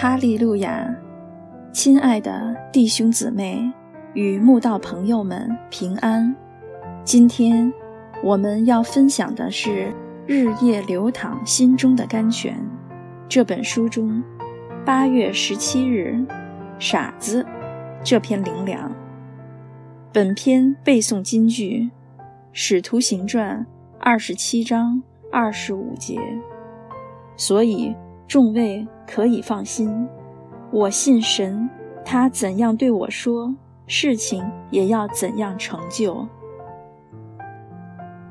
哈利路亚！亲爱的弟兄姊妹与慕道朋友们平安。今天我们要分享的是《日夜流淌心中的甘泉》这本书中八月十七日“傻子”这篇灵粮。本篇背诵金句：《使徒行传》二十七章二十五节。所以众位可以放心，我信神，他怎样对我说，事情也要怎样成就。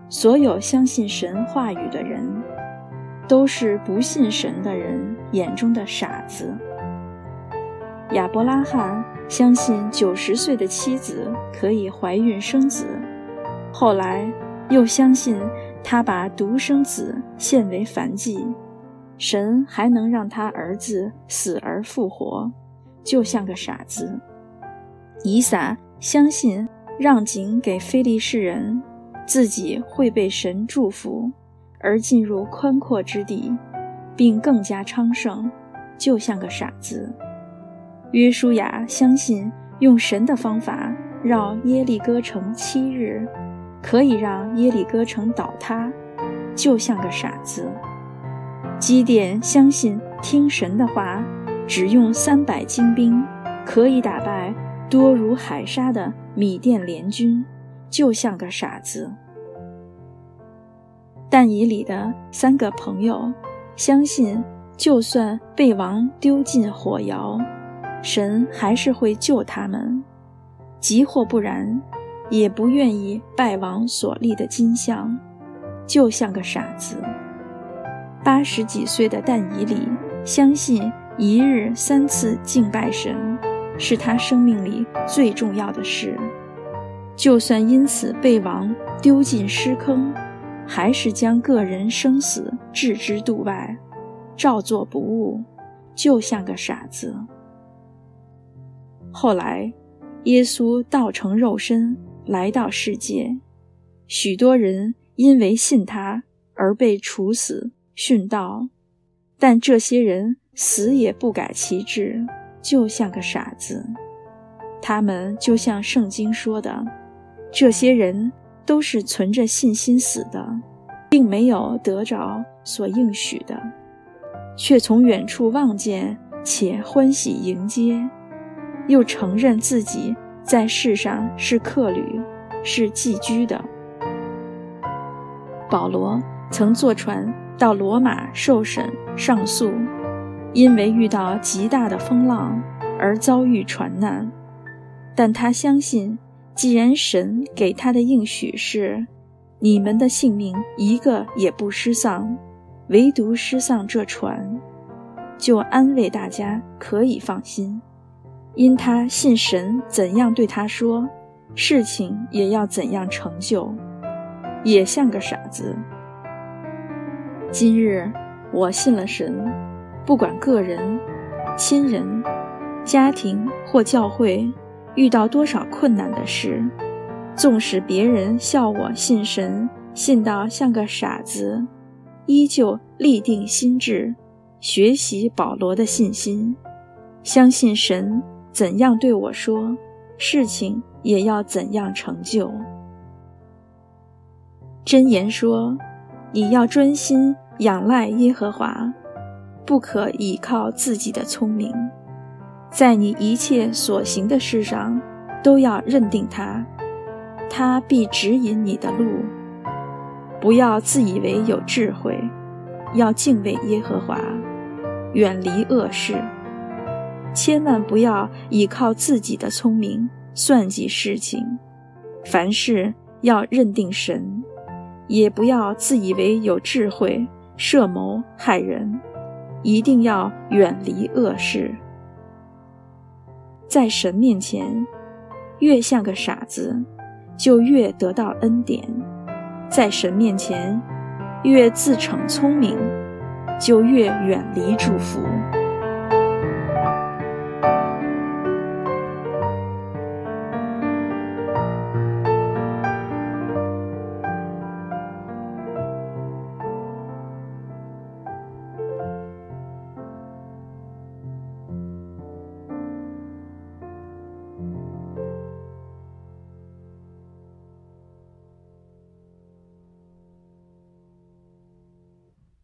所有相信神话语的人，都是不信神的人眼中的傻子。亚伯拉罕相信九十岁的妻子可以怀孕生子，后来又相信他把独生子献为燔祭。神还能让他儿子死而复活，就像个傻子。以撒相信让井给非利士人，自己会被神祝福，而进入宽阔之地，并更加昌盛，就像个傻子。约书亚相信用神的方法绕耶利哥城七日，可以让耶利哥城倒塌，就像个傻子。基甸相信听神的话，只用三百精兵，可以打败多如海沙的米甸联军，就像个傻子。但以里的三个朋友相信，就算被王丢进火窑，神还是会救他们；即或不然，也不愿意拜王所立的金像，就像个傻子。八十几岁的但以里相信一日三次敬拜神是他生命里最重要的事，就算因此被王丢进尸坑，还是将个人生死置之度外，照做不误，就像个傻子。后来，耶稣道成肉身来到世界，许多人因为信他而被处死。殉道，但这些人死也不改其志，就像个傻子。他们就像圣经说的，这些人都是存着信心死的，并没有得着所应许的，却从远处望见且欢喜迎接，又承认自己在世上是客旅，是寄居的。保罗曾坐船。到罗马受审上诉，因为遇到极大的风浪而遭遇船难，但他相信，既然神给他的应许是，你们的性命一个也不失丧，唯独失丧这船，就安慰大家可以放心，因他信神怎样对他说，事情也要怎样成就，也像个傻子。今日我信了神，不管个人、亲人、家庭或教会遇到多少困难的事，纵使别人笑我信神信到像个傻子，依旧立定心志，学习保罗的信心，相信神怎样对我说，事情也要怎样成就。箴言说。你要专心仰赖耶和华，不可倚靠自己的聪明，在你一切所行的事上都要认定他，他必指引你的路。不要自以为有智慧，要敬畏耶和华，远离恶事。千万不要倚靠自己的聪明算计事情，凡事要认定神。也不要自以为有智慧，设谋害人，一定要远离恶事。在神面前，越像个傻子，就越得到恩典；在神面前，越自逞聪明，就越远离祝福。